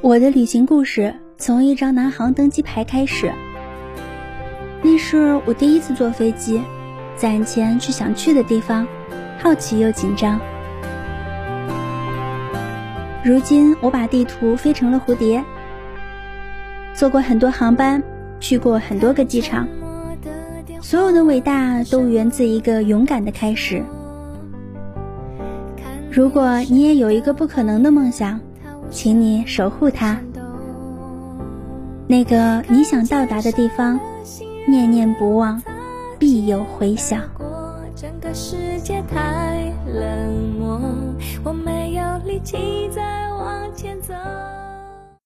我的旅行故事从一张南航登机牌开始。那是我第一次坐飞机，攒钱去想去的地方，好奇又紧张。如今我把地图飞成了蝴蝶，坐过很多航班，去过很多个机场，所有的伟大都源自一个勇敢的开始。如果你也有一个不可能的梦想，请你守护它。那个你想到达的地方，念念不忘，必有回响。整个世界太冷漠，我没有力气。